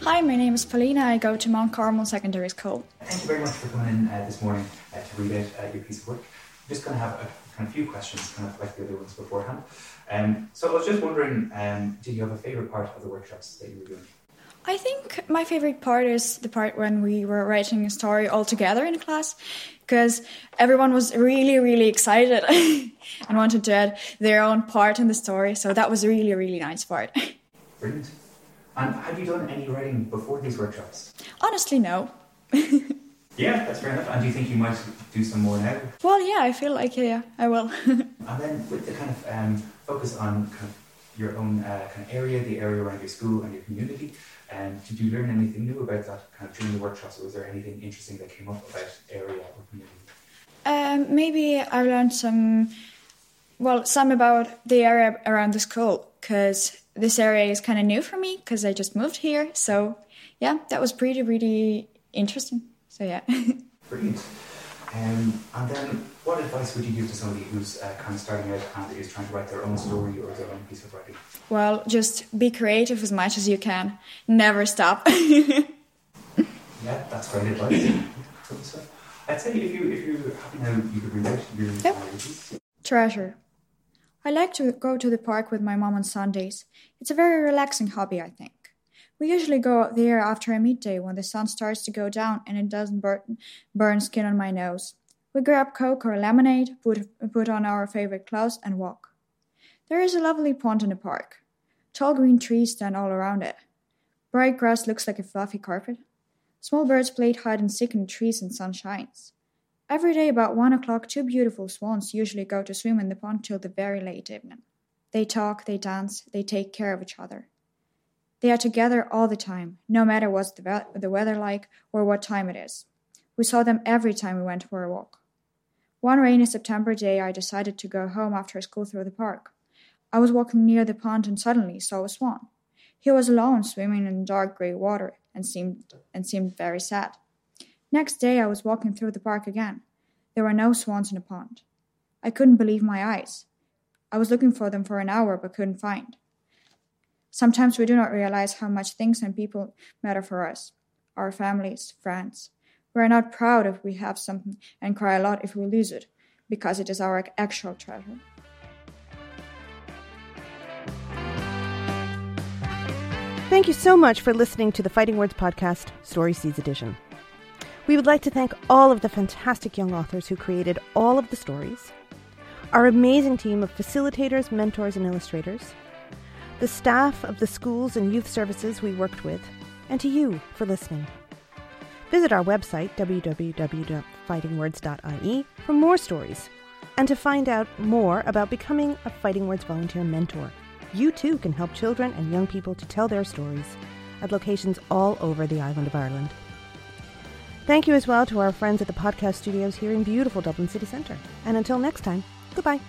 Hi, my name is Paulina. I go to Mount Carmel Secondary School. Thank you very much for coming in uh, this morning uh, to read out uh, your piece of work. I'm just going to have a kind of few questions, kind of like the other ones beforehand. Um, so I was just wondering, um, did you have a favourite part of the workshops that you were doing? I think my favorite part is the part when we were writing a story all together in class because everyone was really, really excited and wanted to add their own part in the story. So that was a really, really nice part. Brilliant. And had you done any writing before these workshops? Honestly, no. Yeah, that's fair enough. And do you think you might do some more now? Well, yeah, I feel like, yeah, I will. And then with the kind of um, focus on kind of your own uh, kind of area, the area around your school and your community, um, did you learn anything new about that kind of during the workshops? Or was there anything interesting that came up about area or community? Um, maybe I learned some, well, some about the area around the school because this area is kind of new for me because I just moved here. So, yeah, that was pretty, really interesting. So, yeah. Brilliant. Um, and then, what advice would you give to somebody who's uh, kind of starting out and is trying to write their own story or their own piece of writing? well, just be creative as much as you can. Never stop. Yeah, that's great advice. I'd say if you if you're happy now, you could read out your, uh. Treasure. I like to go to the park with my mom on Sundays. It's a very relaxing hobby, I think. We usually go out there after a midday when the sun starts to go down and it doesn't burn, burn skin on my nose. We grab Coke or lemonade, put, put on our favorite clothes, and walk. There is a lovely pond in the park. Tall green trees stand all around it. Bright grass looks like a fluffy carpet. Small birds play hide and seek in the trees and sun shines. Every day about one o'clock, two beautiful swans usually go to swim in the pond till the very late evening. They talk, they dance, they take care of each other. They are together all the time, no matter what's the, ve- the weather like or what time it is. We saw them every time we went for a walk. One rainy September day, I decided to go home after school through the park. I was walking near the pond and suddenly saw a swan. He was alone, swimming in dark grey water, and seemed and seemed very sad. Next day, I was walking through the park again. There were no swans in the pond. I couldn't believe my eyes. I was looking for them for an hour but couldn't find. Sometimes we do not realize how much things and people matter for us our families, friends. We are not proud if we have something and cry a lot if we lose it, because it is our actual treasure. Thank you so much for listening to the Fighting Words podcast, Story Seeds Edition. We would like to thank all of the fantastic young authors who created all of the stories, our amazing team of facilitators, mentors, and illustrators, the staff of the schools and youth services we worked with, and to you for listening. Visit our website, www.fightingwords.ie, for more stories and to find out more about becoming a Fighting Words volunteer mentor. You too can help children and young people to tell their stories at locations all over the island of Ireland. Thank you as well to our friends at the podcast studios here in beautiful Dublin City Centre. And until next time, goodbye.